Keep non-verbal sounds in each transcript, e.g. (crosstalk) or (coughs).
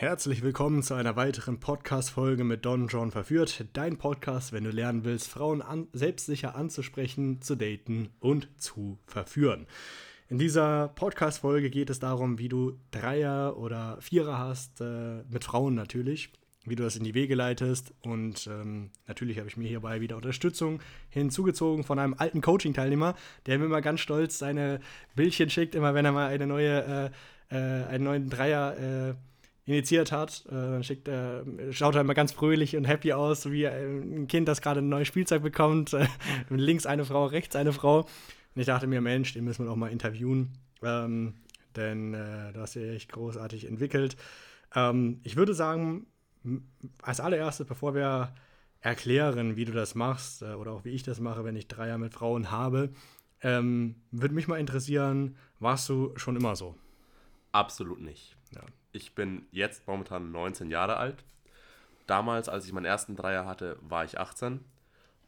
Herzlich willkommen zu einer weiteren Podcast-Folge mit Don John Verführt. Dein Podcast, wenn du lernen willst, Frauen an, selbstsicher anzusprechen, zu daten und zu verführen. In dieser Podcast-Folge geht es darum, wie du Dreier oder Vierer hast, äh, mit Frauen natürlich, wie du das in die Wege leitest. Und ähm, natürlich habe ich mir hierbei wieder Unterstützung hinzugezogen von einem alten Coaching-Teilnehmer, der mir immer ganz stolz seine Bildchen schickt, immer wenn er mal eine neue, äh, äh, einen neuen Dreier äh, initiiert hat. Äh, dann schickt er, schaut er immer ganz fröhlich und happy aus, wie ein Kind, das gerade ein neues Spielzeug bekommt. (laughs) links eine Frau, rechts eine Frau. Und ich dachte mir, Mensch, den müssen wir doch mal interviewen. Ähm, denn äh, das ist echt großartig entwickelt. Ähm, ich würde sagen, als allererstes, bevor wir erklären, wie du das machst äh, oder auch wie ich das mache, wenn ich Dreier mit Frauen habe, ähm, würde mich mal interessieren, warst du schon immer so? Absolut nicht. Ja. Ich bin jetzt momentan 19 Jahre alt. Damals, als ich meinen ersten Dreier hatte, war ich 18.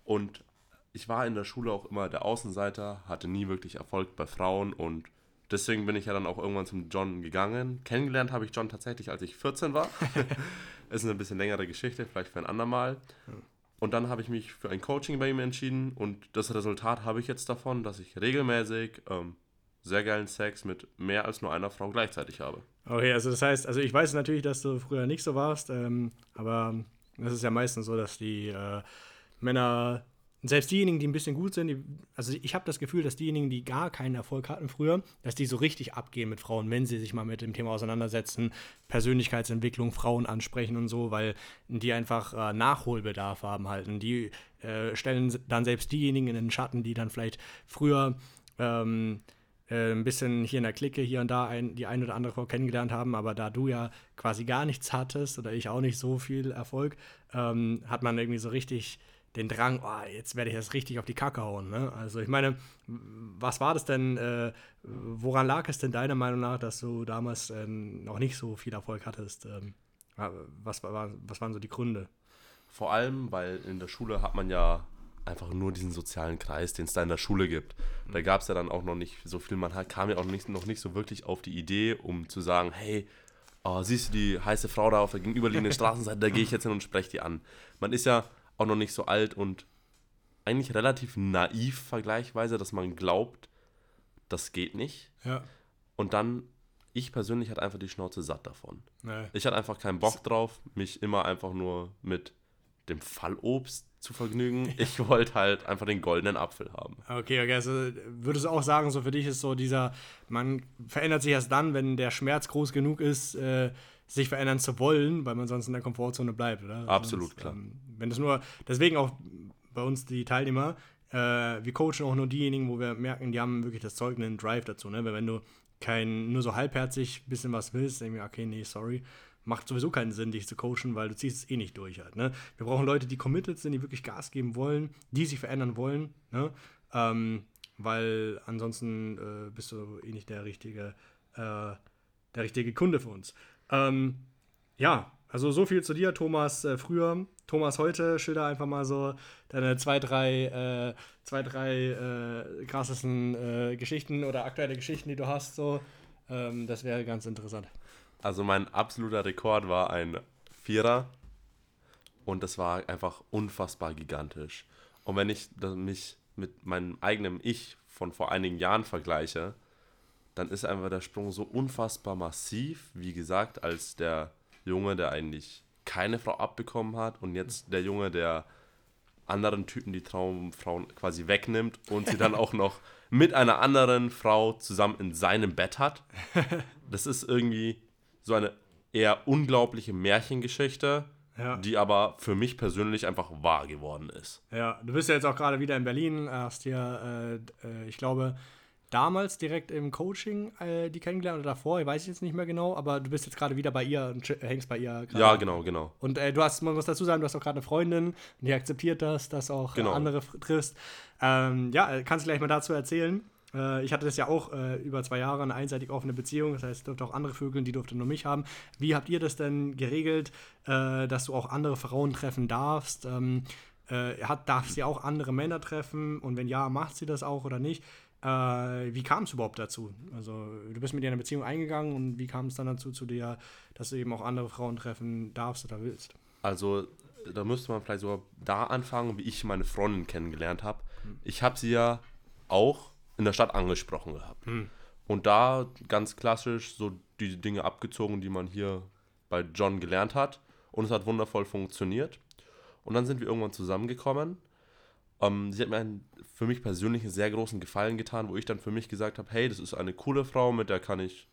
Und ich war in der Schule auch immer der Außenseiter, hatte nie wirklich Erfolg bei Frauen und deswegen bin ich ja dann auch irgendwann zum John gegangen. Kennengelernt habe ich John tatsächlich, als ich 14 war. (laughs) ist eine bisschen längere Geschichte, vielleicht für ein andermal. Und dann habe ich mich für ein Coaching bei ihm entschieden und das Resultat habe ich jetzt davon, dass ich regelmäßig ähm, sehr geilen Sex mit mehr als nur einer Frau gleichzeitig habe. Okay, also das heißt, also ich weiß natürlich, dass du früher nicht so warst, ähm, aber es ist ja meistens so, dass die äh, Männer, selbst diejenigen, die ein bisschen gut sind, die, also ich habe das Gefühl, dass diejenigen, die gar keinen Erfolg hatten früher, dass die so richtig abgehen mit Frauen, wenn sie sich mal mit dem Thema auseinandersetzen, Persönlichkeitsentwicklung, Frauen ansprechen und so, weil die einfach äh, Nachholbedarf haben halt. Und die äh, stellen dann selbst diejenigen in den Schatten, die dann vielleicht früher ähm, äh, ein bisschen hier in der Clique hier und da ein, die eine oder andere Frau kennengelernt haben, aber da du ja quasi gar nichts hattest oder ich auch nicht so viel Erfolg, ähm, hat man irgendwie so richtig den Drang, oh, jetzt werde ich das richtig auf die Kacke hauen. Ne? Also ich meine, was war das denn, äh, woran lag es denn deiner Meinung nach, dass du damals äh, noch nicht so viel Erfolg hattest? Ähm, was, war, was waren so die Gründe? Vor allem, weil in der Schule hat man ja einfach nur diesen sozialen Kreis, den es da in der Schule gibt. Da mhm. gab es ja dann auch noch nicht so viel. Man kam ja auch nicht, noch nicht so wirklich auf die Idee, um zu sagen, hey, oh, siehst du die heiße Frau da auf der gegenüberliegenden (laughs) Straßenseite, da gehe ich jetzt hin und spreche die an. Man ist ja auch noch nicht so alt und eigentlich relativ naiv vergleichsweise, dass man glaubt, das geht nicht. Ja. Und dann, ich persönlich hatte einfach die Schnauze satt davon. Nee. Ich hatte einfach keinen Bock drauf, mich immer einfach nur mit dem Fallobst zu vergnügen. Ich wollte halt einfach den goldenen Apfel haben. Okay, okay, also würdest du auch sagen, so für dich ist so dieser, man verändert sich erst dann, wenn der Schmerz groß genug ist, äh, sich verändern zu wollen, weil man sonst in der Komfortzone bleibt, oder? Absolut, sonst, klar. Ähm, wenn es nur, deswegen auch bei uns die Teilnehmer, äh, wir coachen auch nur diejenigen, wo wir merken, die haben wirklich das Zeug, einen Drive dazu, ne? Weil wenn du kein, nur so halbherzig bisschen was willst, mir, okay, nee, sorry, macht sowieso keinen Sinn, dich zu coachen, weil du ziehst es eh nicht durch halt. Ne? Wir brauchen Leute, die committed sind, die wirklich Gas geben wollen, die sich verändern wollen, ne? Ähm, weil ansonsten äh, bist du eh nicht der richtige, äh, der richtige Kunde für uns. Ähm, ja, also so viel zu dir, Thomas, äh, früher. Thomas heute, schilder einfach mal so deine zwei, drei, äh, zwei, drei äh, krassesten äh, Geschichten oder aktuelle Geschichten, die du hast. So. Ähm, das wäre ganz interessant. Also mein absoluter Rekord war ein Vierer und das war einfach unfassbar gigantisch. Und wenn ich mich mit meinem eigenen Ich von vor einigen Jahren vergleiche, dann ist einfach der Sprung so unfassbar massiv, wie gesagt, als der Junge, der eigentlich keine Frau abbekommen hat und jetzt der Junge, der anderen Typen die Traumfrauen quasi wegnimmt und sie dann auch noch mit einer anderen Frau zusammen in seinem Bett hat. (laughs) Das ist irgendwie so eine eher unglaubliche Märchengeschichte, ja. die aber für mich persönlich einfach wahr geworden ist. Ja, du bist ja jetzt auch gerade wieder in Berlin, hast hier, äh, äh, ich glaube, damals direkt im Coaching äh, die kennengelernt oder davor, ich weiß jetzt nicht mehr genau, aber du bist jetzt gerade wieder bei ihr und hängst bei ihr. Ja, genau, genau. Und äh, du hast, man muss dazu sagen, du hast auch gerade eine Freundin, die akzeptiert das, dass auch genau. andere triffst. Ähm, ja, kannst du gleich mal dazu erzählen? Äh, ich hatte das ja auch äh, über zwei Jahre eine einseitig offene Beziehung, das heißt, es durfte auch andere Vögel, die durfte nur mich haben. Wie habt ihr das denn geregelt, äh, dass du auch andere Frauen treffen darfst? Ähm, äh, hat, darf sie auch andere Männer treffen? Und wenn ja, macht sie das auch oder nicht? Äh, wie kam es überhaupt dazu? Also, du bist mit ihr in eine Beziehung eingegangen und wie kam es dann dazu zu dir, dass du eben auch andere Frauen treffen darfst oder willst? Also, da müsste man vielleicht sogar da anfangen, wie ich meine Freundin kennengelernt habe. Ich habe sie ja auch in der Stadt angesprochen gehabt. Und da ganz klassisch so die Dinge abgezogen, die man hier bei John gelernt hat. Und es hat wundervoll funktioniert. Und dann sind wir irgendwann zusammengekommen. Ähm, sie hat mir einen, für mich persönlich einen sehr großen Gefallen getan, wo ich dann für mich gesagt habe, hey, das ist eine coole Frau, mit der kann ich,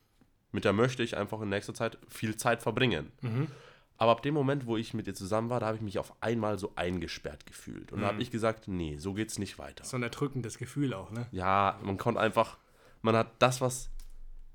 mit der möchte ich einfach in nächster Zeit viel Zeit verbringen. Aber ab dem Moment, wo ich mit ihr zusammen war, da habe ich mich auf einmal so eingesperrt gefühlt. Und da habe ich gesagt, nee, so geht's nicht weiter. So ein erdrückendes Gefühl auch, ne? Ja, man konnte einfach, man hat das, was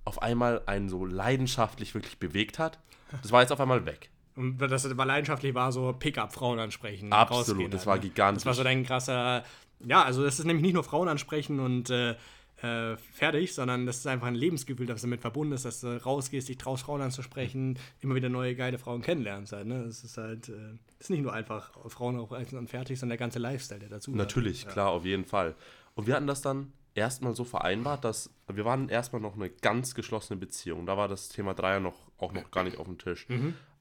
auf einmal einen so leidenschaftlich wirklich bewegt hat, das war jetzt auf einmal weg. Und das war leidenschaftlich war so Pickup-Frauen ansprechen. Absolut, das halt, war ne? gigantisch. Das war so dein krasser. Ja, also das ist nämlich nicht nur Frauen ansprechen und äh, äh, fertig, sondern das ist einfach ein Lebensgefühl, das damit verbunden ist, dass du rausgehst, dich traust, Frauen anzusprechen, immer wieder neue geile Frauen kennenlernst. Halt, ne? Das ist halt, äh, ist nicht nur einfach Frauen aufreißen und fertig, sondern der ganze Lifestyle, der dazu gehört. Natürlich, klar, auf jeden Fall. Und wir hatten das dann erstmal so vereinbart, dass wir waren erstmal noch eine ganz geschlossene Beziehung. Da war das Thema Dreier noch, auch noch gar nicht auf dem Tisch.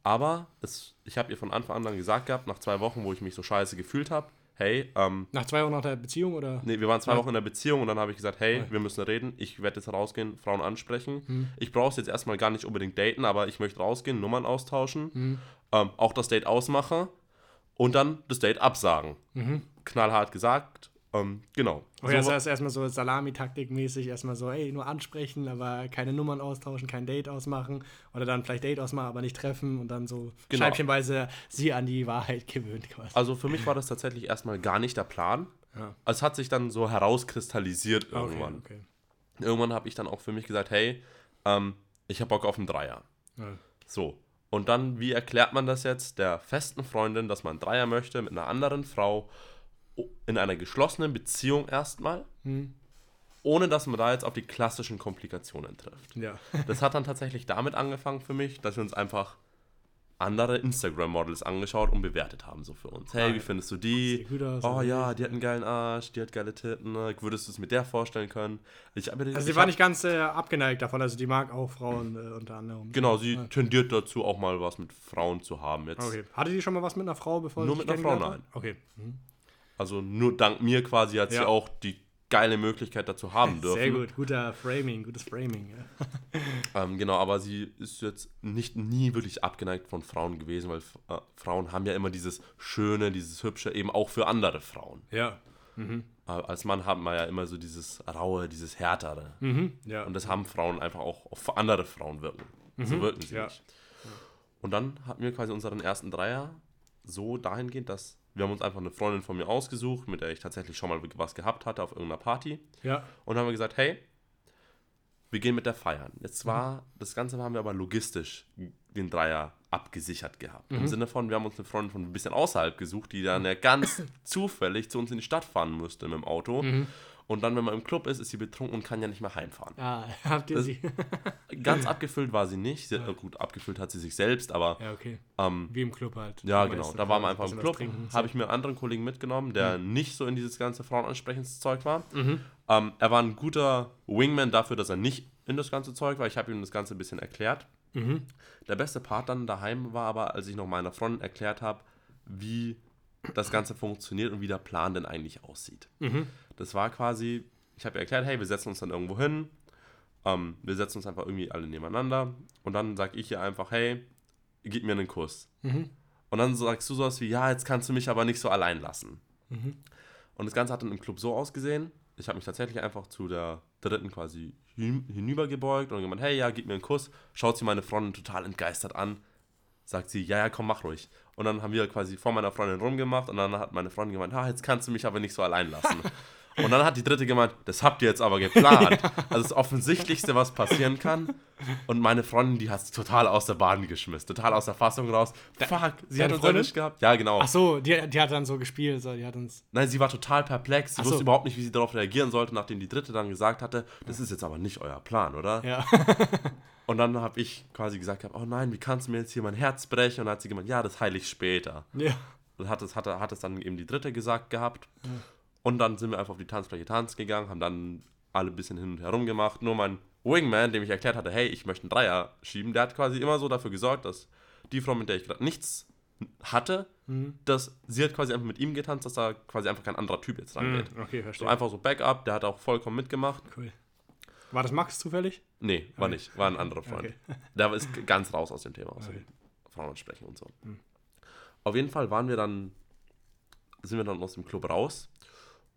Aber es, ich habe ihr von Anfang an dann gesagt gehabt, nach zwei Wochen, wo ich mich so scheiße gefühlt habe, hey, ähm, Nach zwei Wochen nach der Beziehung oder? Nee, wir waren zwei Ja. Wochen in der Beziehung und dann habe ich gesagt, hey, wir müssen reden. Ich werde jetzt rausgehen, Frauen ansprechen. Ich brauche es jetzt erstmal gar nicht unbedingt daten, aber ich möchte rausgehen, Nummern austauschen, ähm, auch das Date ausmachen und dann das Date absagen. Knallhart gesagt. Ähm, genau. Oh ja, So- das heißt erstmal so Salami-Taktik-mäßig, erstmal so, ey, nur ansprechen, aber keine Nummern austauschen, kein Date ausmachen oder dann vielleicht Date ausmachen, aber nicht treffen und dann so Genau. scheibchenweise sie an die Wahrheit (laughs) gewöhnt quasi. also für mich war das tatsächlich erstmal gar nicht der Plan. Ja. Es hat sich dann so herauskristallisiert Okay, irgendwann. okay. Irgendwann habe ich dann auch für mich gesagt, hey, ähm, ich habe Bock auf einen Dreier. Ja. So. Und dann, wie erklärt man das jetzt der festen Freundin, dass man einen Dreier möchte mit einer anderen Frau in einer geschlossenen Beziehung erstmal, Hm. ohne dass man da jetzt auf die klassischen Komplikationen trifft. Ja. (laughs) Das hat dann tatsächlich damit angefangen für mich, dass wir uns einfach andere Instagram-Models angeschaut und bewertet haben, so für uns. Hey, wie findest du die? Aus, Oh ja, die hat einen geilen Arsch, die hat geile Titten. ne? Würdest du es mit der vorstellen können? Ich, Also sie war nicht ganz äh, abgeneigt davon, also die mag auch Frauen äh, unter anderem. Genau, sie tendiert dazu, auch mal was mit Frauen zu haben. Jetzt, Okay. Hatte die schon mal was mit einer Frau, bevor Nur mit einer Frau, hat? Okay. Mhm. Also nur dank mir quasi hat sie Ja. auch die geile Möglichkeit dazu haben dürfen. Sehr gut, guter Framing, gutes Framing. Ja. (laughs) Ähm, genau, aber sie ist jetzt nicht nie wirklich abgeneigt von Frauen gewesen, weil äh, Frauen haben ja immer dieses Schöne, dieses Hübsche, eben auch für andere Frauen. Ja. Äh, als Mann haben wir ja immer so dieses Raue, dieses Härtere. Mhm. ja. Und das haben Frauen einfach auch auf andere Frauen wirken. So wirken sie Mhm. Ja. nicht. Und dann hatten wir quasi unseren ersten Dreier so dahingehend, dass wir haben uns einfach eine Freundin von mir ausgesucht, mit der ich tatsächlich schon mal was gehabt hatte auf irgendeiner Party. ja. Und haben wir gesagt, hey, wir gehen mit der feiern. Jetzt war, das Ganze haben wir aber logistisch den Dreier abgesichert gehabt. Mhm. Im Sinne von, wir haben uns eine Freundin von ein bisschen außerhalb gesucht, die dann ja ganz (coughs) zufällig zu uns in die Stadt fahren musste mit dem Auto. Mhm. Und dann, wenn man im Club ist, ist sie betrunken und kann ja nicht mehr heimfahren. Ah, (laughs) habt ihr Das- sie? (laughs) Ganz (laughs) abgefüllt war sie nicht. Sie, hat- Gut, abgefüllt hat sie sich selbst, aber ja, okay. ähm, Wie im Club halt. ja, genau. meisten Da waren wir einfach im Club. Habe ich mir einen anderen Kollegen mitgenommen, der nicht so in dieses ganze Frauenansprechenszeug war. Mhm. Ähm, er war ein guter Wingman dafür, dass er nicht in das ganze Zeug war. Ich habe ihm das Ganze ein bisschen erklärt. Mhm. Der beste Part dann daheim war aber, als ich noch meiner Freundin erklärt habe, wie das Ganze funktioniert und wie der Plan denn eigentlich aussieht. Mhm. Das war quasi, ich habe ihr erklärt, hey, wir setzen uns dann irgendwo hin, ähm, wir setzen uns einfach irgendwie alle nebeneinander und dann sage ich ihr einfach, hey, gib mir einen Kuss. Mhm. Und dann sagst du sowas wie, ja, jetzt kannst du mich aber nicht so allein lassen. Mhm. Und das Ganze hat dann im Club so ausgesehen, ich habe mich tatsächlich einfach zu der dritten quasi hin- hinübergebeugt und gemeint, hey, ja, gib mir einen Kuss. Schaut sie meine Freundin total entgeistert an. Sagt sie, ja, ja, komm, mach ruhig. Und dann haben wir quasi vor meiner Freundin rumgemacht und dann hat meine Freundin gemeint, ah, jetzt kannst du mich aber nicht so allein lassen. (laughs) und dann hat die dritte gemeint, das habt ihr jetzt aber geplant. (laughs) Also das Offensichtlichste, was passieren kann. Und meine Freundin, die hat es total aus der Bahn geschmissen, total aus der Fassung raus. Fuck, sie hat uns erwischt gehabt. Ja, genau. Ach so, die, die hat dann so gespielt, so, die hat uns. Nein, sie war total perplex. Sie Ach so. wusste überhaupt nicht, wie sie darauf reagieren sollte, nachdem die dritte dann gesagt hatte, das ist jetzt aber nicht euer Plan, oder? Ja. (laughs) Und dann habe ich quasi gesagt, oh nein, wie kannst du mir jetzt hier mein Herz brechen? Und dann hat sie gemeint, ja, das heile ich später. ja. Und hat es, hat, hat es dann eben die dritte gesagt gehabt. Und dann sind wir einfach auf die Tanzfläche tanzen gegangen, haben dann alle ein bisschen hin und her gemacht. Nur mein Wingman, dem ich erklärt hatte, hey, ich möchte einen Dreier schieben, der hat quasi immer so dafür gesorgt, dass die Frau, mit der ich gerade nichts hatte, Mhm. dass sie hat quasi einfach mit ihm getanzt, dass da quasi einfach kein anderer Typ jetzt rangeht. Okay, So verstehe. einfach so Backup, der hat auch vollkommen mitgemacht. Cool. War das Max zufällig? Nee, war Okay. nicht, war ein anderer Freund. Okay. (laughs) Der ist ganz raus aus dem Thema, aus Okay. Frauen sprechen und so. Hm. Auf jeden Fall waren wir dann, sind wir dann aus dem Club raus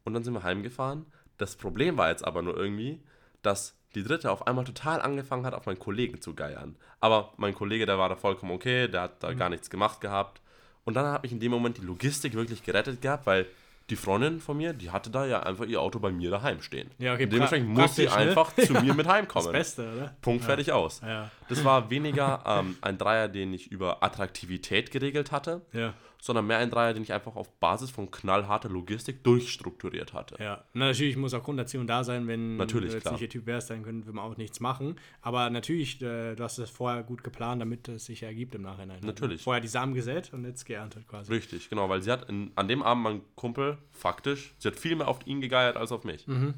und dann sind wir heimgefahren. Das Problem war jetzt aber nur irgendwie, dass die dritte auf einmal total angefangen hat, auf meinen Kollegen zu geiern. Aber mein Kollege, der war da vollkommen okay, der hat da Hm. gar nichts gemacht gehabt. Und dann hat mich in dem Moment die Logistik wirklich gerettet gehabt, weil die Freundin von mir, die hatte da ja einfach ihr Auto bei mir daheim stehen. Ja, okay, dementsprechend muss sie ne? einfach zu mir mit (laughs) Das heimkommen. Beste, oder? Punkt, fertig, aus. Ja. Das war weniger ähm, ein Dreier, den ich über Attraktivität geregelt hatte, Ja. Sondern mehr ein Dreier, den ich einfach auf Basis von knallharter Logistik durchstrukturiert hatte. Ja, na, natürlich muss auch Grunderziehung da sein, wenn Natürlich, du jetzt klar. nicht der Typ wärst, dann können wir auch nichts machen. Aber natürlich, äh, du hast das vorher gut geplant, damit es sich ergibt im Nachhinein. Natürlich. Vorher die Samen gesät und jetzt geerntet quasi. Richtig, genau, weil sie hat in, an dem Abend mein Kumpel, faktisch, sie hat viel mehr auf ihn gegeiert als auf mich. Mhm.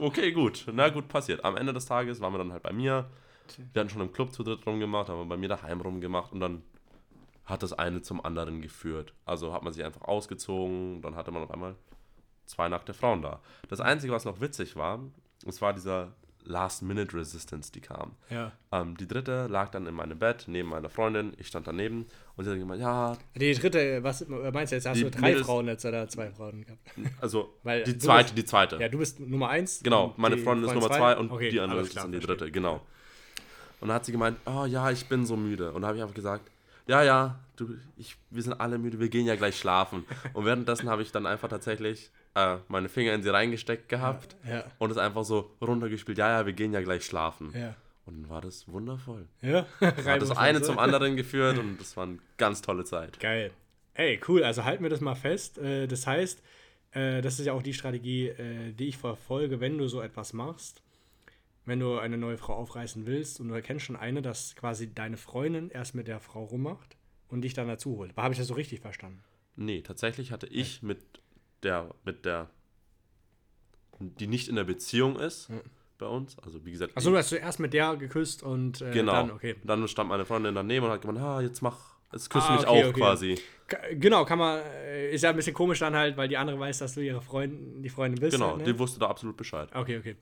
Okay, gut, na gut, passiert. Am Ende des Tages waren wir dann halt bei mir. Wir hatten schon im Club zu dritt rumgemacht, haben wir bei mir daheim rumgemacht und dann hat das eine zum anderen geführt. Also hat man sich einfach ausgezogen, dann hatte man auf einmal zwei nackte Frauen da. Das Einzige, was noch witzig war, es war dieser Last-Minute-Resistance, die kam. Ja. Ähm, die dritte lag dann in meinem Bett neben meiner Freundin, ich stand daneben und sie hat gemeint, ja, Die dritte, was meinst du jetzt? Hast du drei Mädels- Frauen jetzt oder zwei Frauen gehabt? also Weil die zweite, bist- die zweite. Ja, du bist Nummer eins. Genau, meine Freundin ist Nummer zwei? zwei und Okay, die andere ist klar, dann die verstehe. dritte, genau. Und dann hat sie gemeint, oh ja, ich bin so müde. Und da habe ich einfach gesagt, ja, ja, du, ich, wir sind alle müde, wir gehen ja gleich schlafen. und währenddessen habe ich dann einfach tatsächlich äh, meine Finger in sie reingesteckt gehabt Ja, und es einfach so runtergespielt, ja, ja, wir gehen ja gleich schlafen. ja. Und dann war das wundervoll. Ja, (laughs) Hat das eine zum anderen geführt und das war eine ganz tolle Zeit. Geil. Ey, cool. Also halten wir das mal fest. Äh, Das heißt, äh, das ist ja auch die Strategie, äh, die ich verfolge, wenn du so etwas machst. Wenn du eine neue Frau aufreißen willst und du erkennst schon eine, dass quasi deine Freundin erst mit der Frau rummacht und dich dann dazu holt. Habe ich das so richtig verstanden? Nee, tatsächlich hatte ich mit der, mit der, die nicht in der Beziehung ist bei uns, also wie gesagt, Achso, du hast zuerst mit der geküsst und äh, Genau. dann, okay. Dann stand meine Freundin daneben und hat gemeint, ah, jetzt mach, jetzt küsse Ah, mich okay, auch okay. quasi. Genau, kann man, äh, ist ja ein bisschen komisch dann halt, weil die andere weiß, dass du ihre Freundin, die Freundin bist. Genau, halt, ne? die wusste da absolut Bescheid. Okay, okay.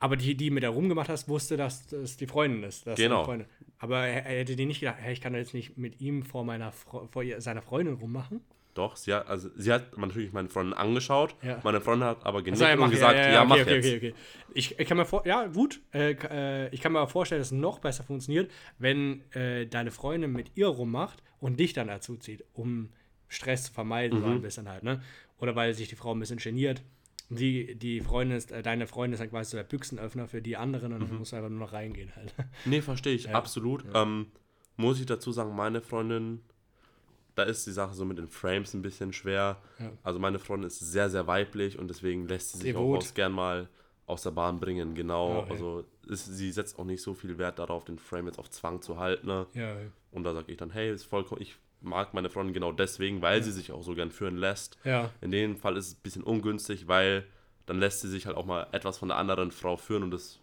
Aber die, die mit der rumgemacht hast, wusste, dass das die Freundin ist. dass Genau. Freundin. Aber er, er hätte die nicht gedacht, hey, ich kann jetzt nicht mit ihm vor meiner vor ihr, seiner Freundin rummachen. Doch, sie hat, also sie hat natürlich meine Freundin angeschaut, Ja. meine Freundin hat aber genickt Also, ja, und gesagt, ja, mach okay, jetzt. okay, okay. Ich, ich kann mir vor, ja, gut. Äh, äh, ich kann mir aber vorstellen, dass es noch besser funktioniert, wenn äh, deine Freundin mit ihr rummacht und dich dann dazu zieht, um Stress zu vermeiden, so Mhm. ein bisschen halt, ne? Oder weil sich die Frau ein bisschen geniert. Die, die Freundin ist, äh, deine Freundin ist dann quasi so der Büchsenöffner für die anderen und dann Mhm. musst du einfach nur noch reingehen halt. (laughs) Nee, verstehe ich, Ja. absolut. Ähm, muss ich dazu sagen, meine Freundin, da ist die Sache so mit den Frames ein bisschen schwer. Ja. Also meine Freundin ist sehr, sehr weiblich und deswegen lässt sie sich auch Devot. aus gern mal aus der Bahn bringen, genau. Okay. Also ist, sie setzt auch nicht so viel Wert darauf, den Frame jetzt auf Zwang zu halten. Ne? Ja, Und da sage ich dann, hey, ist vollkommen, ich mag meine Freundin genau deswegen, weil sie sich auch so gern führen lässt. ja. In dem Fall ist es ein bisschen ungünstig, weil dann lässt sie sich halt auch mal etwas von der anderen Frau führen und das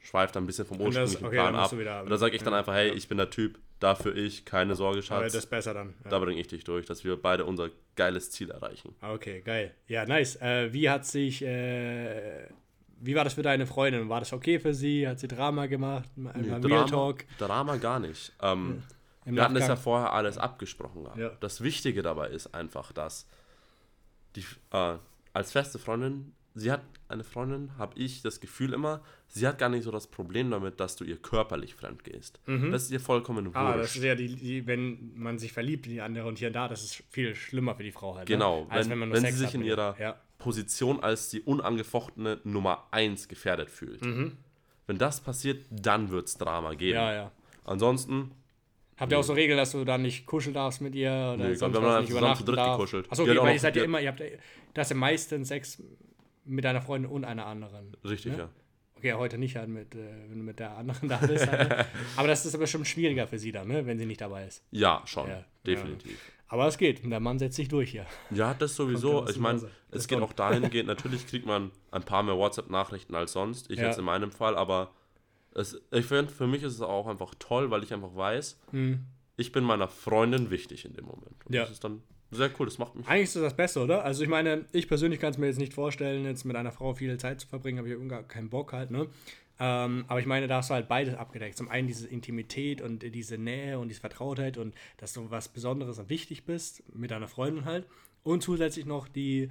schweift dann ein bisschen vom ursprünglichen okay, Plan ab. und da sage ich dann einfach, hey, ich bin der Typ, dafür ich, keine Sorge, Aber Schatz. das ist besser dann. Ja. da bringe ich dich durch, dass wir beide unser geiles Ziel erreichen. Okay, geil. Ja, nice. Äh, wie hat sich, äh, wie war das für deine Freundin? War das okay für sie? Hat sie Drama gemacht? Mal Nee, Drama, Talk? Drama gar nicht. Ähm, Im wir hatten das ja vorher alles abgesprochen. Ja. Das Wichtige dabei ist einfach, dass die, äh, als feste Freundin, sie hat eine Freundin, habe ich das Gefühl immer, sie hat gar nicht so das Problem damit, dass du ihr körperlich fremd gehst. Das ist ihr vollkommen wurscht. Ah, das ist ja die, die, wenn man sich verliebt in die andere und hier und da, das ist viel schlimmer für die Frau halt. Genau, ne? als wenn- wenn wenn sie sich in ihrer- Ja. Position als die unangefochtene Nummer 1 gefährdet fühlt. Mhm. Wenn das passiert, dann wird es Drama geben. ja, ja. Ansonsten, Habt ihr auch so Regeln, dass du dann nicht kuscheln darfst mit ihr oder Nee, sonst wir haben nicht zusammen zu übernachten dritt darf? gekuschelt. Achso, okay, weil ihr seid ja immer, ihr habt, das ja meistens Sex mit deiner Freundin und einer anderen. richtig, Ja? ja. Okay, heute nicht halt mit, äh, wenn du mit der anderen da bist. Halt, ne? (laughs) aber das ist aber schon schwieriger für sie dann, ne? wenn sie nicht dabei ist. Ja, schon. Ja, definitiv. Aber es geht, der Mann setzt sich durch hier. Ja, das sowieso. Ich meine, es geht auch dahingehend, (laughs) natürlich kriegt man ein paar mehr WhatsApp-Nachrichten als sonst. Ich ja. jetzt in meinem Fall, aber es, ich finde, für mich ist es auch einfach toll, weil ich einfach weiß, hm. ich bin meiner Freundin wichtig in dem Moment. Und ja. das ist dann sehr cool, das macht mich. Eigentlich ist das das Beste, oder? Also ich meine, ich persönlich kann es mir jetzt nicht vorstellen, jetzt mit einer Frau viel Zeit zu verbringen, habe ich gar keinen Bock halt, ne? Ähm, aber ich meine, da hast du halt beides abgedeckt. Zum einen diese Intimität und diese Nähe und diese Vertrautheit und dass du was Besonderes und wichtig bist mit deiner Freundin halt. Und zusätzlich noch die,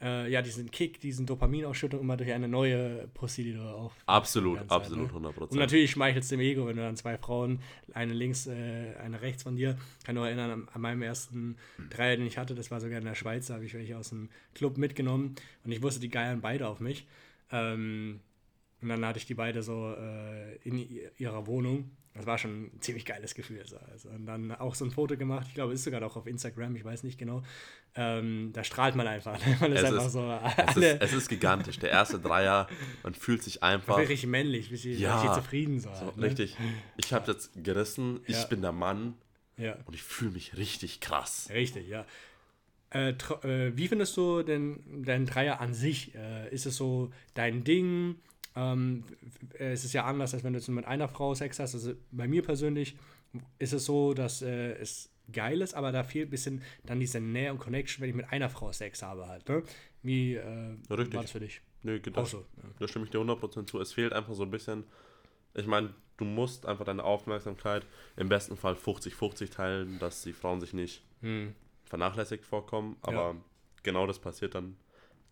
äh, ja, diesen Kick, diesen Dopaminausschüttung immer durch eine neue Pussy, die du auf. Absolut, Zeit, absolut, ne? 100%. Und natürlich schmeichelt es dem Ego, wenn du dann zwei Frauen, eine links, äh, eine rechts von dir, kann noch erinnern, an, an meinem ersten Dreier, den ich hatte, das war sogar in der Schweiz, da habe ich welche aus dem Club mitgenommen und ich wusste, die geiern beide auf mich. Ähm, und dann hatte ich die beide so äh, in ihrer Wohnung. Das war schon ein ziemlich geiles Gefühl. Also, und dann auch so ein Foto gemacht, ich glaube, ist sogar auch auf Instagram, ich weiß nicht genau. Ähm, da strahlt man einfach. (laughs) Man ist es einfach ist, so. Es ist, es, ist, gigantisch. Der erste Dreier, man fühlt sich einfach. Richtig männlich, richtig, ja, richtig zufrieden. So, so ne? Richtig. Ich habe jetzt gerissen, ich ja. bin der Mann ja. und ich fühle mich richtig krass. Richtig, ja. Äh, äh, wie findest du denn deinen Dreier an sich? Äh, ist es so dein Ding? Ähm, es ist ja anders, als wenn du jetzt mit einer Frau Sex hast. Also bei mir persönlich ist es so, dass äh, es geil ist, aber da fehlt ein bisschen dann diese Nähe und Connection, wenn ich mit einer Frau Sex habe halt. Ne? Wie äh, war das für dich? Geht das, so, ja. da stimme ich dir 100% zu. Es fehlt einfach so ein bisschen, ich meine, du musst einfach deine Aufmerksamkeit im besten Fall 50-50 teilen, dass die Frauen sich nicht hm. vernachlässigt vorkommen, aber ja. genau das passiert dann.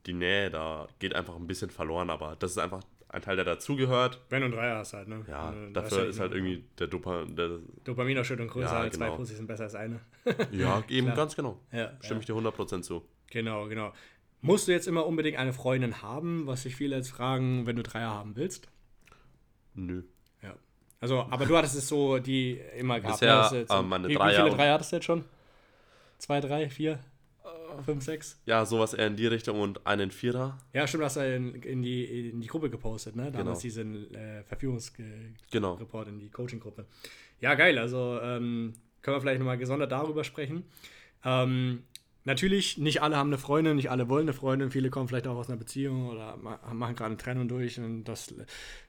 Die Nähe da geht einfach ein bisschen verloren, aber das ist einfach ein Teil, der dazugehört. Wenn du einen Dreier hast halt, ne? Ja, also, dafür ist halt irgendwie der, Dopa, der Dopaminausschüttung größer, ja, als genau. zwei Pussys sind besser als eine. (laughs) ja, eben ganz genau. Ja, Stimme ich dir 100% zu. Genau, genau. Musst du jetzt immer unbedingt eine Freundin haben, was sich viele jetzt fragen, wenn du Dreier haben willst? Nö. Ja. Also, aber du hattest es so, die immer gehabt. Bisher, ne? äh, meine wie, Dreier wie viele Dreier hattest du jetzt schon? Zwei, drei, vier? 5, 6. Ja, sowas eher in die Richtung und einen Vierer. Ja, stimmt, hast du in, in, die, in die Gruppe gepostet, ne? Damals genau. diesen äh, Verführungsreport genau. in die Coaching-Gruppe. Ja, geil, also ähm, können wir vielleicht nochmal gesondert darüber sprechen. Ähm, natürlich, nicht alle haben eine Freundin, nicht alle wollen eine Freundin, viele kommen vielleicht auch aus einer Beziehung oder machen gerade eine Trennung durch und das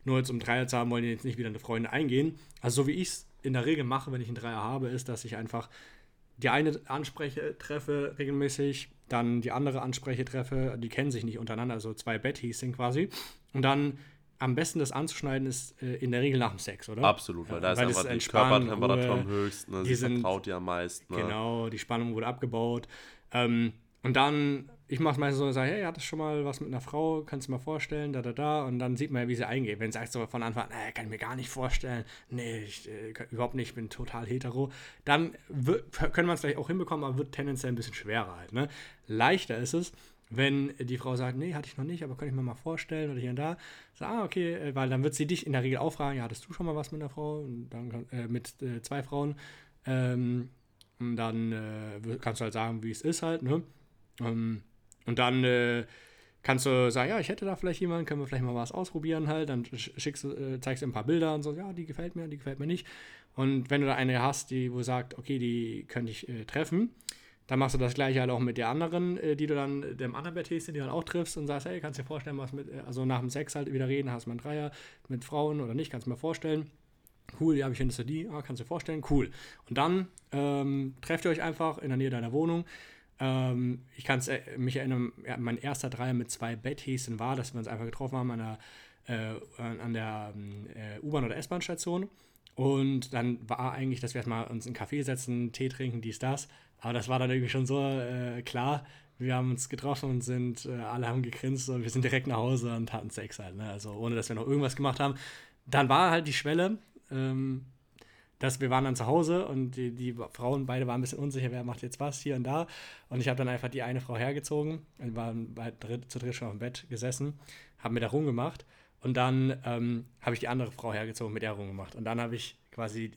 nur jetzt um Dreier zu haben, wollen die jetzt nicht wieder eine Freundin eingehen. Also so wie ich es in der Regel mache, wenn ich einen Dreier habe, ist, dass ich einfach die eine anspreche, treffe regelmäßig, dann die andere anspreche, treffe, die kennen sich nicht untereinander, also zwei Betties sind quasi. Und dann am besten das anzuschneiden ist äh, in der Regel nach dem Sex, oder? Absolut, weil da ist weil einfach die Körpertemperatur am höchsten, also die sind, vertraut ja am meisten. Ne? Genau, die Spannung wurde abgebaut. Ähm, und dann ich mache es meistens so, sage, hey, hattest schon mal was mit einer Frau, kannst du mir vorstellen, da, da, da. Und dann sieht man ja, wie sie eingeht. Wenn sie sagt so von Anfang an, äh, kann ich mir gar nicht vorstellen, nee, ich, äh, überhaupt nicht, ich bin total hetero, dann können wir es vielleicht auch hinbekommen, aber wird tendenziell ein bisschen schwerer halt. Ne? Leichter ist es, wenn die Frau sagt, nee, hatte ich noch nicht, aber kann ich mir mal vorstellen oder hier und da. So, ah, okay, äh, weil dann wird sie dich in der Regel auch fragen, ja, hattest du schon mal was mit einer Frau? Und dann äh, mit äh, zwei Frauen. Ähm, und dann äh, kannst du halt sagen, wie es ist halt, ne? Ähm, und dann äh, kannst du sagen, ja, ich hätte da vielleicht jemanden, können wir vielleicht mal was ausprobieren halt. Dann schickst äh, zeigst du ein paar Bilder und so, ja, die gefällt mir, die gefällt mir nicht. Und wenn du da eine hast, die, wo sagt, okay, die könnte ich äh, treffen, dann machst du das gleiche halt auch mit der anderen, äh, die du dann, dem anderen Baptiste, die du dann auch triffst und sagst, hey, kannst du dir vorstellen, was mit, äh, also nach dem Sex halt wieder reden, hast du einen Dreier mit Frauen oder nicht, kannst du mir vorstellen. Cool, ja, wie findest du die? Ah, kannst du dir vorstellen? Cool. Und dann ähm, trefft ihr euch einfach in der Nähe deiner Wohnung ähm, ich kann äh, mich erinnern, ja, mein erster Dreier mit zwei Betthäschen war, dass wir uns einfach getroffen haben an der, äh, der äh, U-Bahn- oder S-Bahn-Station. Und dann war eigentlich, dass wir erstmal uns in einen Kaffee setzen, Tee trinken, dies, das. Aber das war dann irgendwie schon so äh, klar. Wir haben uns getroffen und sind, äh, alle haben gegrinst und wir sind direkt nach Hause und hatten Sex halt. Ne? Also ohne, dass wir noch irgendwas gemacht haben. Dann war halt die Schwelle, ähm, dass wir waren dann zu Hause und die, die Frauen beide waren ein bisschen unsicher, wer macht jetzt was hier und da. Und ich habe dann einfach die eine Frau hergezogen und waren bei dritt, zu dritt schon auf dem Bett gesessen, haben mir da rumgemacht und dann ähm, habe ich die andere Frau hergezogen, mit der rumgemacht. Und dann habe ich quasi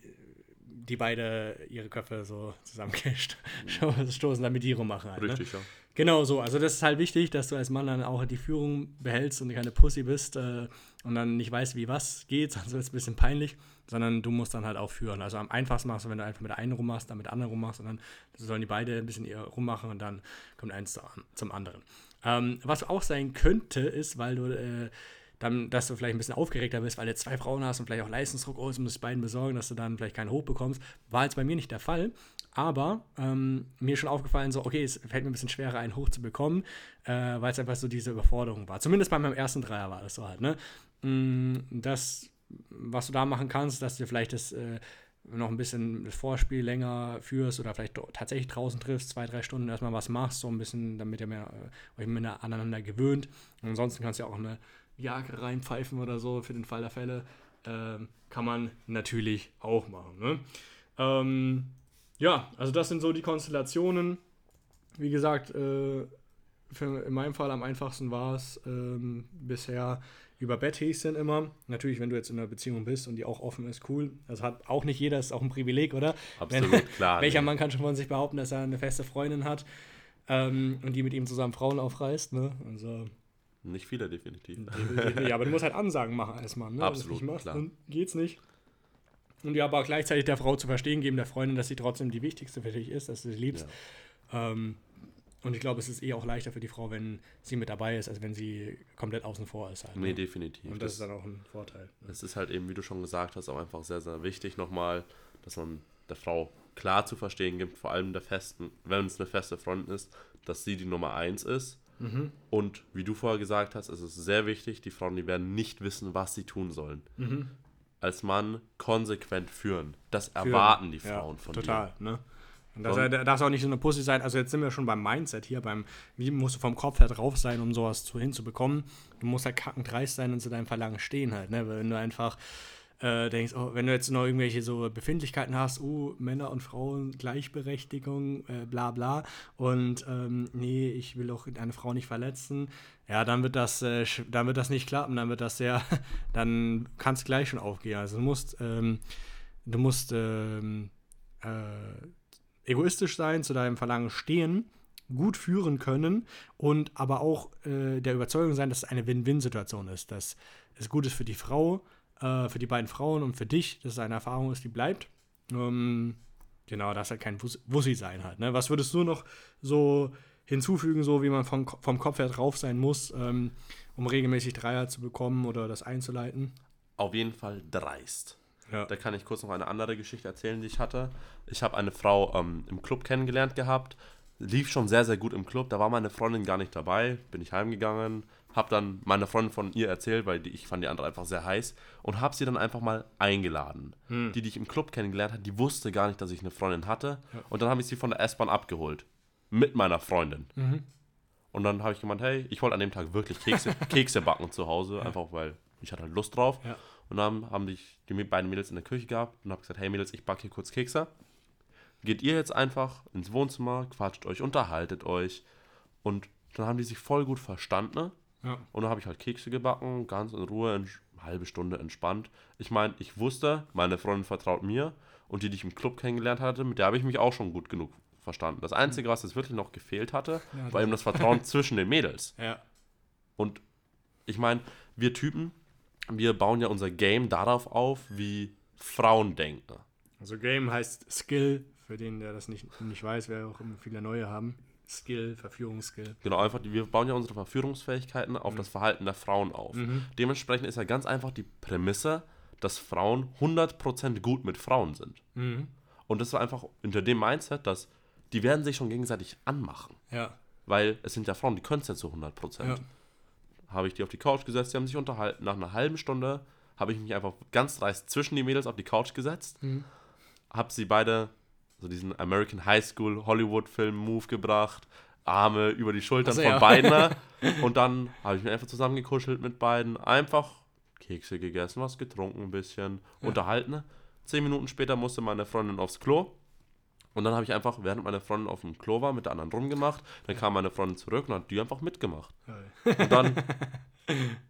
die beide ihre Köpfe so zusammenstoßen, (laughs) damit die rummachen halt. Richtig, ne? ja. Genau so. Also das ist halt wichtig, dass du als Mann dann auch die Führung behältst und keine Pussy bist äh, und dann nicht weißt, wie was geht, (laughs) sonst wird es ein bisschen peinlich, sondern du musst dann halt auch führen. Also am einfachsten machst du, wenn du einfach mit der einen rummachst, dann mit der anderen rummachst und dann sollen die beide ein bisschen ihr rummachen und dann kommt eins zum anderen. Ähm, was auch sein könnte, ist, weil du äh, dann, dass du vielleicht ein bisschen aufgeregter bist, weil du zwei Frauen hast und vielleicht auch Leistungsdruck, oh, musst du beiden besorgen, dass du dann vielleicht keinen Hoch bekommst. War jetzt bei mir nicht der Fall. Aber ähm, mir ist schon aufgefallen, so, okay, es fällt mir ein bisschen schwerer, einen hoch zu bekommen, äh, weil es einfach so diese Überforderung war. Zumindest bei meinem ersten Dreier war das so halt, ne? Mm, das, was du da machen kannst, dass du vielleicht das äh, noch ein bisschen das Vorspiel länger führst oder vielleicht tatsächlich draußen triffst, zwei, drei Stunden erstmal was machst, so ein bisschen, damit ihr mehr, äh, euch mehr aneinander gewöhnt. Und ansonsten kannst du ja auch eine Jagd reinpfeifen oder so für den Fall der Fälle. Ähm, kann man natürlich auch machen. Ne? Ähm, ja, also das sind so die Konstellationen. Wie gesagt, äh, für, in meinem Fall am einfachsten war es ähm, bisher über Bett Häschen immer. Natürlich, wenn du jetzt in einer Beziehung bist und die auch offen ist, cool. Das hat auch nicht jeder, ist auch ein Privileg, oder? Absolut, wenn, klar. (laughs) Welcher Mann kann schon von sich behaupten, dass er eine feste Freundin hat ähm, und die mit ihm zusammen Frauen aufreißt, ne? Also. Nicht viele, definitiv. definitiv aber du musst halt Ansagen machen als Mann, ne? Absolut, machst, klar. Dann geht's nicht. Und ja, aber gleichzeitig der Frau zu verstehen geben, der Freundin, dass sie trotzdem die wichtigste für dich ist, dass du sie liebst. Ja. Ähm, und ich glaube, es ist eh auch leichter für die Frau, wenn sie mit dabei ist, als wenn sie komplett außen vor ist. Halt, ne? Nee, definitiv. Und das, das, ist dann auch ein Vorteil. Es ist halt eben, wie du schon gesagt hast, auch einfach sehr, sehr wichtig nochmal, dass man der Frau klar zu verstehen gibt, vor allem der festen, wenn es eine feste Freundin ist, dass sie die Nummer eins ist. Mhm. Und wie du vorher gesagt hast, es ist sehr wichtig, die Frauen, die werden nicht wissen, was sie tun sollen. Mhm als Mann konsequent führen. Das erwarten die Frauen ja, von total, dir. Total, ne? Und das und, darf auch nicht so eine Pussy sein. Also jetzt sind wir schon beim Mindset hier, beim, wie musst du vom Kopf her drauf sein, um sowas zu hinzubekommen. Du musst halt kackendreist sein und zu deinem Verlangen stehen halt, ne? Wenn du einfach äh, denkst, oh, wenn du jetzt noch irgendwelche so Befindlichkeiten hast, oh, Männer und Frauen, Gleichberechtigung, äh, bla bla, und ähm, nee, ich will auch eine Frau nicht verletzen, ja, dann wird das, äh, dann wird das nicht klappen, dann wird das sehr, (laughs) dann kann es gleich schon aufgehen. Also du musst, ähm, du musst ähm, äh, egoistisch sein, zu deinem Verlangen stehen, gut führen können und aber auch äh, der Überzeugung sein, dass es eine Win-Win-Situation ist, dass es gut ist für die Frau, äh, für die beiden Frauen und für dich, dass es eine Erfahrung ist, die bleibt. Ähm, genau, das halt kein Wussi sein halt. Ne? Was würdest du noch so hinzufügen, so wie man vom, vom Kopf her drauf sein muss, ähm, um regelmäßig Dreier zu bekommen oder das einzuleiten? Auf jeden Fall dreist. Ja. Da kann ich kurz noch eine andere Geschichte erzählen, die ich hatte. Ich habe eine Frau ähm, im Club kennengelernt gehabt. Lief schon sehr, sehr gut im Club. Da war meine Freundin gar nicht dabei. Bin ich heimgegangen, habe dann meiner Freundin von ihr erzählt, weil die, ich fand die andere einfach sehr heiß und habe sie dann einfach mal eingeladen. Hm. Die, die ich im Club kennengelernt habe, die wusste gar nicht, dass ich eine Freundin hatte. Ja. Und dann habe ich sie von der S-Bahn abgeholt mit meiner Freundin. Mhm. Und dann habe ich gemeint, hey, ich wollte an dem Tag wirklich Kekse, (laughs) Kekse backen zu Hause, ja. einfach weil ich hatte halt Lust drauf. Ja. Und dann haben die, die beiden Mädels in der Küche gehabt und habe gesagt, hey Mädels, ich backe hier kurz Kekse. Geht ihr jetzt einfach ins Wohnzimmer, quatscht euch, unterhaltet euch. Und dann haben die sich voll gut verstanden. Ja. Und dann habe ich halt Kekse gebacken, ganz in Ruhe, eine halbe Stunde entspannt. Ich meine, ich wusste, meine Freundin vertraut mir und die, die ich im Club kennengelernt hatte, mit der habe ich mich auch schon gut genug verstanden. Das Einzige, was jetzt wirklich noch gefehlt hatte, ja, war eben das Vertrauen (laughs) zwischen den Mädels. Ja. Und ich meine, wir Typen, wir bauen ja unser Game darauf auf, wie Frauen denken. Also Game heißt Skill, für den, der das nicht, nicht weiß, wer auch immer viele neue haben. Skill, Verführungsskill. Genau, einfach, wir bauen ja unsere Verführungsfähigkeiten auf mhm. das Verhalten der Frauen auf. Mhm. Dementsprechend ist ja ganz einfach die Prämisse, dass Frauen 100% gut mit Frauen sind. Mhm. Und das war einfach unter dem Mindset, dass die werden sich schon gegenseitig anmachen. Ja. Weil es sind ja Frauen, die können es ja zu 100 Prozent. Ja. Habe ich die auf die Couch gesetzt, die haben sich unterhalten. Nach einer halben Stunde habe ich mich einfach ganz dreist zwischen die Mädels auf die Couch gesetzt. Mhm. Habe sie beide so diesen American High School Hollywood Film Move gebracht. Arme über die Schultern also, von ja. beiden. (laughs) Und dann habe ich mich einfach zusammengekuschelt mit beiden. Einfach Kekse gegessen, was getrunken, ein bisschen ja. unterhalten. Zehn Minuten später musste meine Freundin aufs Klo. Und dann habe ich einfach, während meine Freundin auf dem Klo war, mit der anderen rumgemacht. Dann kam meine Freundin zurück und hat die einfach mitgemacht. Und dann (laughs)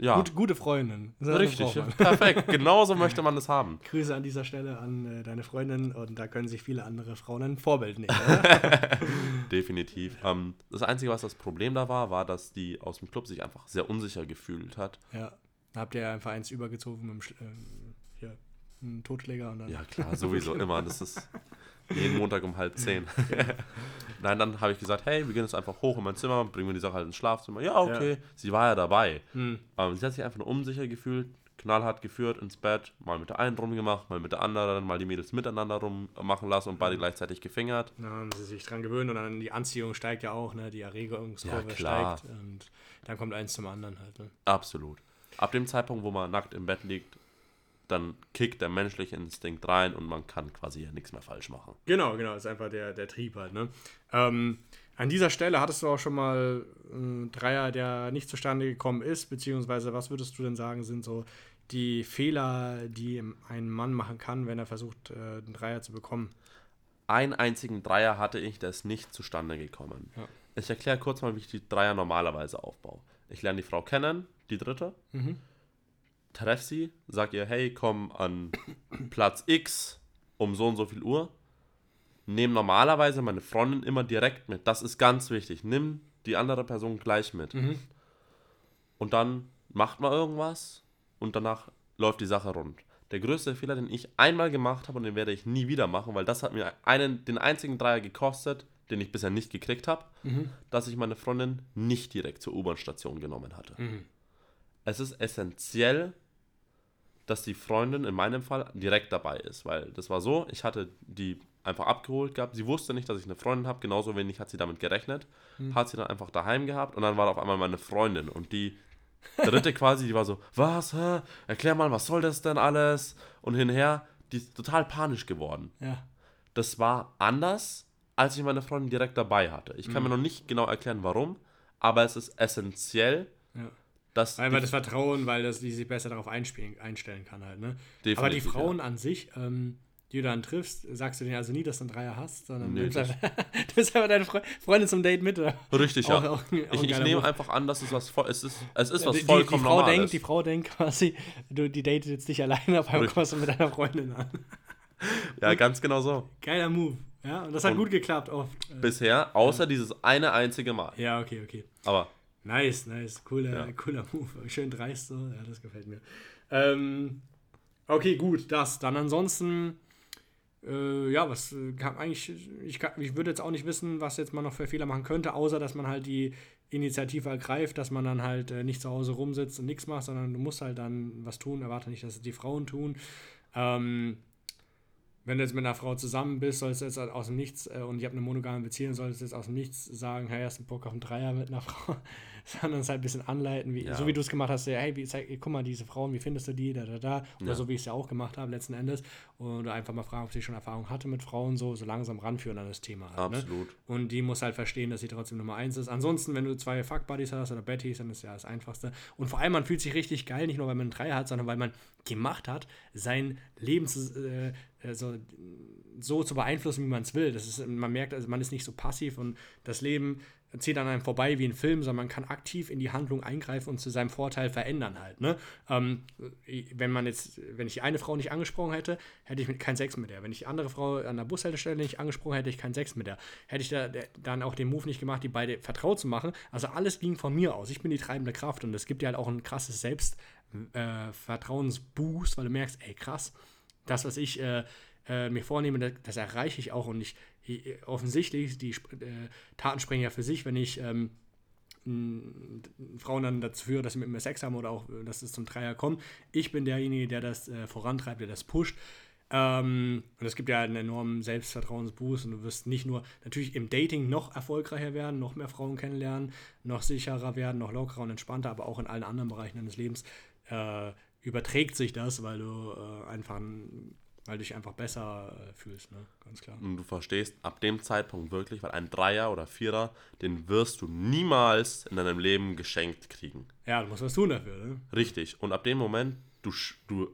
Ja. Gut, gute Freundin. Richtig, perfekt. (laughs) Genauso möchte man das haben. Grüße an dieser Stelle an äh, deine Freundin und da können sich viele andere Frauen ein Vorbild nehmen. (laughs) (laughs) Definitiv. Ähm, das Einzige, was das Problem da war, war, dass die aus dem Club sich einfach sehr unsicher gefühlt hat. ja. Da habt ihr einfach eins übergezogen mit dem Sch ähm, hier, einen Totschläger und dann. Ja, klar, sowieso immer. Das ist jeden Montag um halb zehn. (laughs) Nein, dann habe ich gesagt, hey, wir gehen jetzt einfach hoch in mein Zimmer, bringen wir die Sache halt ins Schlafzimmer. Ja, okay. Sie war ja dabei. Hm. Ähm, sie hat sich einfach nur unsicher gefühlt, knallhart geführt ins Bett, mal mit der einen rumgemacht, mal mit der anderen, mal die Mädels miteinander rummachen lassen und beide gleichzeitig gefingert. Dann haben sie sich dran gewöhnt und dann die Anziehung steigt ja auch, ne? Die Erregungskurve Ja, klar. steigt und dann kommt eins zum anderen halt, ne? Absolut. Ab dem Zeitpunkt, wo man nackt im Bett liegt, dann kickt der menschliche Instinkt rein und man kann quasi ja nichts mehr falsch machen. Genau, genau, ist einfach der, der Trieb halt, ne? Ähm, an dieser Stelle hattest du auch schon mal einen Dreier, der nicht zustande gekommen ist, beziehungsweise was würdest du denn sagen, sind so die Fehler, die ein Mann machen kann, wenn er versucht, äh, einen Dreier zu bekommen? Einen einzigen Dreier hatte ich, der ist nicht zustande gekommen. Ja. Ich erkläre kurz mal, wie ich die Dreier normalerweise aufbaue. Ich lerne die Frau kennen, die dritte, Mhm. Treff sie, sag ihr, hey, komm an (coughs) Platz X um so und so viel Uhr. Nehme normalerweise meine Freundin immer direkt mit. Das ist ganz wichtig. Nimm die andere Person gleich mit. Mhm. Und dann macht man irgendwas und danach läuft die Sache rund. Der größte Fehler, den ich einmal gemacht habe und den werde ich nie wieder machen, weil das hat mir einen, den einzigen Dreier gekostet, den ich bisher nicht gekriegt habe, Mhm. dass ich meine Freundin nicht direkt zur U-Bahn-Station genommen hatte. Mhm. Es ist essentiell, dass die Freundin in meinem Fall direkt dabei ist, weil das war so, ich hatte die einfach abgeholt gehabt. Sie wusste nicht, dass ich eine Freundin habe, genauso wenig hat sie damit gerechnet. Hat sie dann einfach daheim gehabt und dann war auf einmal meine Freundin und die dritte (laughs) quasi, die war so, was, hä? erklär mal, was soll das denn alles? Und hinher, die ist total panisch geworden. Ja. Das war anders, als ich meine Freundin direkt dabei hatte. Ich kann mir noch nicht genau erklären, warum, aber es ist essentiell, ja. Dass die- das Vertrauen, weil das, die sich besser darauf einspielen, einstellen kann halt, ne? Definitiv, Aber die Frauen an sich, ähm, die du dann triffst, sagst du denen also nie, dass du einen Dreier hast, sondern Nee, du bist (laughs) einfach deine Fre Freundin zum Date mit, oder? Richtig, Auch- ja. auch auch ich ich nehme einfach an, dass es was voll, es ist, es ist was die, die, die vollkommen Frau Normales. denkt, die Frau denkt quasi, du, die datet jetzt dich alleine, auf einmal kommst du mit deiner Freundin an. (laughs) ja, ganz genau so. Geiler Move. Ja, und das hat Und- gut geklappt oft. Bisher, außer dieses eine einzige Mal. Ja, okay, okay. Aber Nice, nice. Cooler, Ja. cooler Move. (laughs) Schön dreist so. Ja, das gefällt mir. Ähm, okay, gut, das. Dann ansonsten, äh, ja, was äh, kann eigentlich, ich, kann, ich würde jetzt auch nicht wissen, was jetzt man noch für Fehler machen könnte, außer dass man halt die Initiative ergreift, dass man dann halt äh, nicht zu Hause rumsitzt und nichts macht, sondern du musst halt dann was tun. Erwarte nicht, dass es die Frauen tun. Ähm, wenn du jetzt mit einer Frau zusammen bist, sollst du jetzt aus dem Nichts, äh, und ich habe eine monogame Beziehung, solltest du jetzt aus dem Nichts sagen, hey, hast du Bock auf einen Dreier mit einer Frau? (laughs) Sondern es halt ein bisschen anleiten, wie, Ja. so wie du es gemacht hast, hey, wie, zeig, guck mal, diese Frauen, wie findest du die, da, da, da, oder Ja. so wie ich es ja auch gemacht habe letzten Endes, oder einfach mal fragen, ob sie schon Erfahrung hatte mit Frauen, so, so langsam ranführen an das Thema. Halt, ne? absolut. Und die muss halt verstehen, dass sie trotzdem Nummer eins ist. Ansonsten, wenn du zwei Fuck-Buddies hast oder Bettys, dann ist ja das Einfachste. Und vor allem, man fühlt sich richtig geil, nicht nur, weil man einen Dreier hat, sondern weil man gemacht hat, sein Leben zu, äh, äh, so, so zu beeinflussen, wie man es will. Das ist, man merkt, also man ist nicht so passiv und das Leben zieht an einem vorbei wie ein Film, sondern man kann aktiv in die Handlung eingreifen und zu seinem Vorteil verändern halt. Ne? Ähm, wenn man jetzt, wenn ich eine Frau nicht angesprochen hätte, hätte ich mit keinen Sex mit der. Wenn ich die andere Frau an der Bushaltestelle nicht angesprochen hätte, hätte ich keinen Sex mit der. Hätte ich da, dann auch den Move nicht gemacht, die beide vertraut zu machen. Also alles ging von mir aus. Ich bin die treibende Kraft und es gibt dir halt auch ein krasses Selbstvertrauensboost, weil du merkst, ey krass, das, was ich äh, äh, mir vornehme, das, das erreiche ich auch und ich offensichtlich, die äh, Taten sprechen ja für sich, wenn ich ähm, Frauen dann dazu führe, dass sie mit mir Sex haben oder auch, äh, dass es zum Dreier kommt. Ich bin derjenige, der das äh, vorantreibt, der das pusht. Ähm, und es gibt ja einen enormen Selbstvertrauensboost und du wirst nicht nur natürlich im Dating noch erfolgreicher werden, noch mehr Frauen kennenlernen, noch sicherer werden, noch lockerer und entspannter, aber auch in allen anderen Bereichen deines Lebens äh, überträgt sich das, weil du äh, einfach, ein- weil du dich einfach besser äh, fühlst, ne? Ganz klar. Und du verstehst ab dem Zeitpunkt wirklich, weil ein Dreier oder Vierer, den wirst du niemals in deinem Leben geschenkt kriegen. Ja, du musst was tun dafür, ne? Richtig. Und ab dem Moment, du, du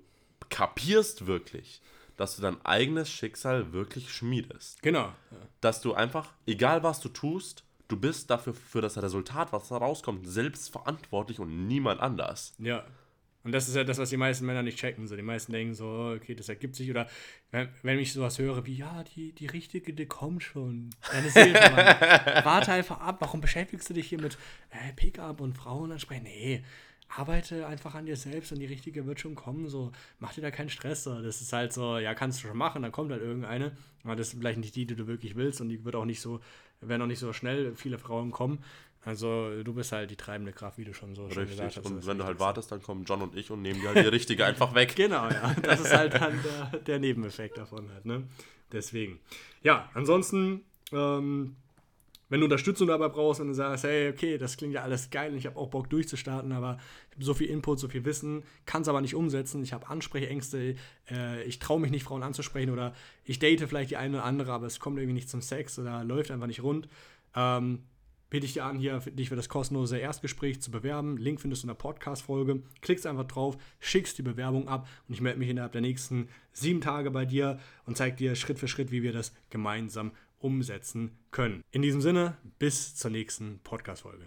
kapierst wirklich, dass du dein eigenes Schicksal wirklich schmiedest. Genau. Ja. Dass du einfach, egal was du tust, du du bist dafür für das Resultat, was da rauskommt, selbst verantwortlich und niemand anders. Ja. Und das ist ja das, was die meisten Männer nicht checken. So, die meisten denken so, oh, okay, das ergibt sich. Oder wenn, wenn ich sowas höre wie, ja, die, die richtige, die kommt schon. Deine Seele, (laughs) Warte einfach ab. Warum beschäftigst du dich hier mit äh, Pickup und Frauen ansprechen? Nee, arbeite einfach an dir selbst und die richtige wird schon kommen. So, mach dir da keinen Stress. So. Das ist halt so, ja, kannst du schon machen, dann kommt halt irgendeine. Aber das ist vielleicht nicht die, die du wirklich willst und die wird auch nicht so, werden auch nicht so schnell viele Frauen kommen. Also du bist halt die treibende Kraft, wie du schon so schon gesagt hast. Und wenn du halt wartest, dann kommen John und ich und nehmen dir halt die richtige (laughs) einfach weg. Genau, ja. (laughs) Das ist halt dann der, der Nebeneffekt davon halt, ne? Deswegen. Ja, ansonsten, ähm, wenn du Unterstützung dabei brauchst und du sagst, hey, okay, das klingt ja alles geil und ich habe auch Bock durchzustarten, aber ich habe so viel Input, so viel Wissen, kann es aber nicht umsetzen, ich habe Ansprechängste, äh, ich traue mich nicht, Frauen anzusprechen oder ich date vielleicht die eine oder andere, aber es kommt irgendwie nicht zum Sex oder läuft einfach nicht rund. Ähm, biete ich dir an, hier dich für das kostenlose Erstgespräch zu bewerben. Link findest du in der Podcast-Folge. Klickst einfach drauf, schickst die Bewerbung ab und ich melde mich innerhalb der nächsten sieben Tage bei dir und zeige dir Schritt für Schritt, wie wir das gemeinsam umsetzen können. In diesem Sinne, bis zur nächsten Podcast-Folge.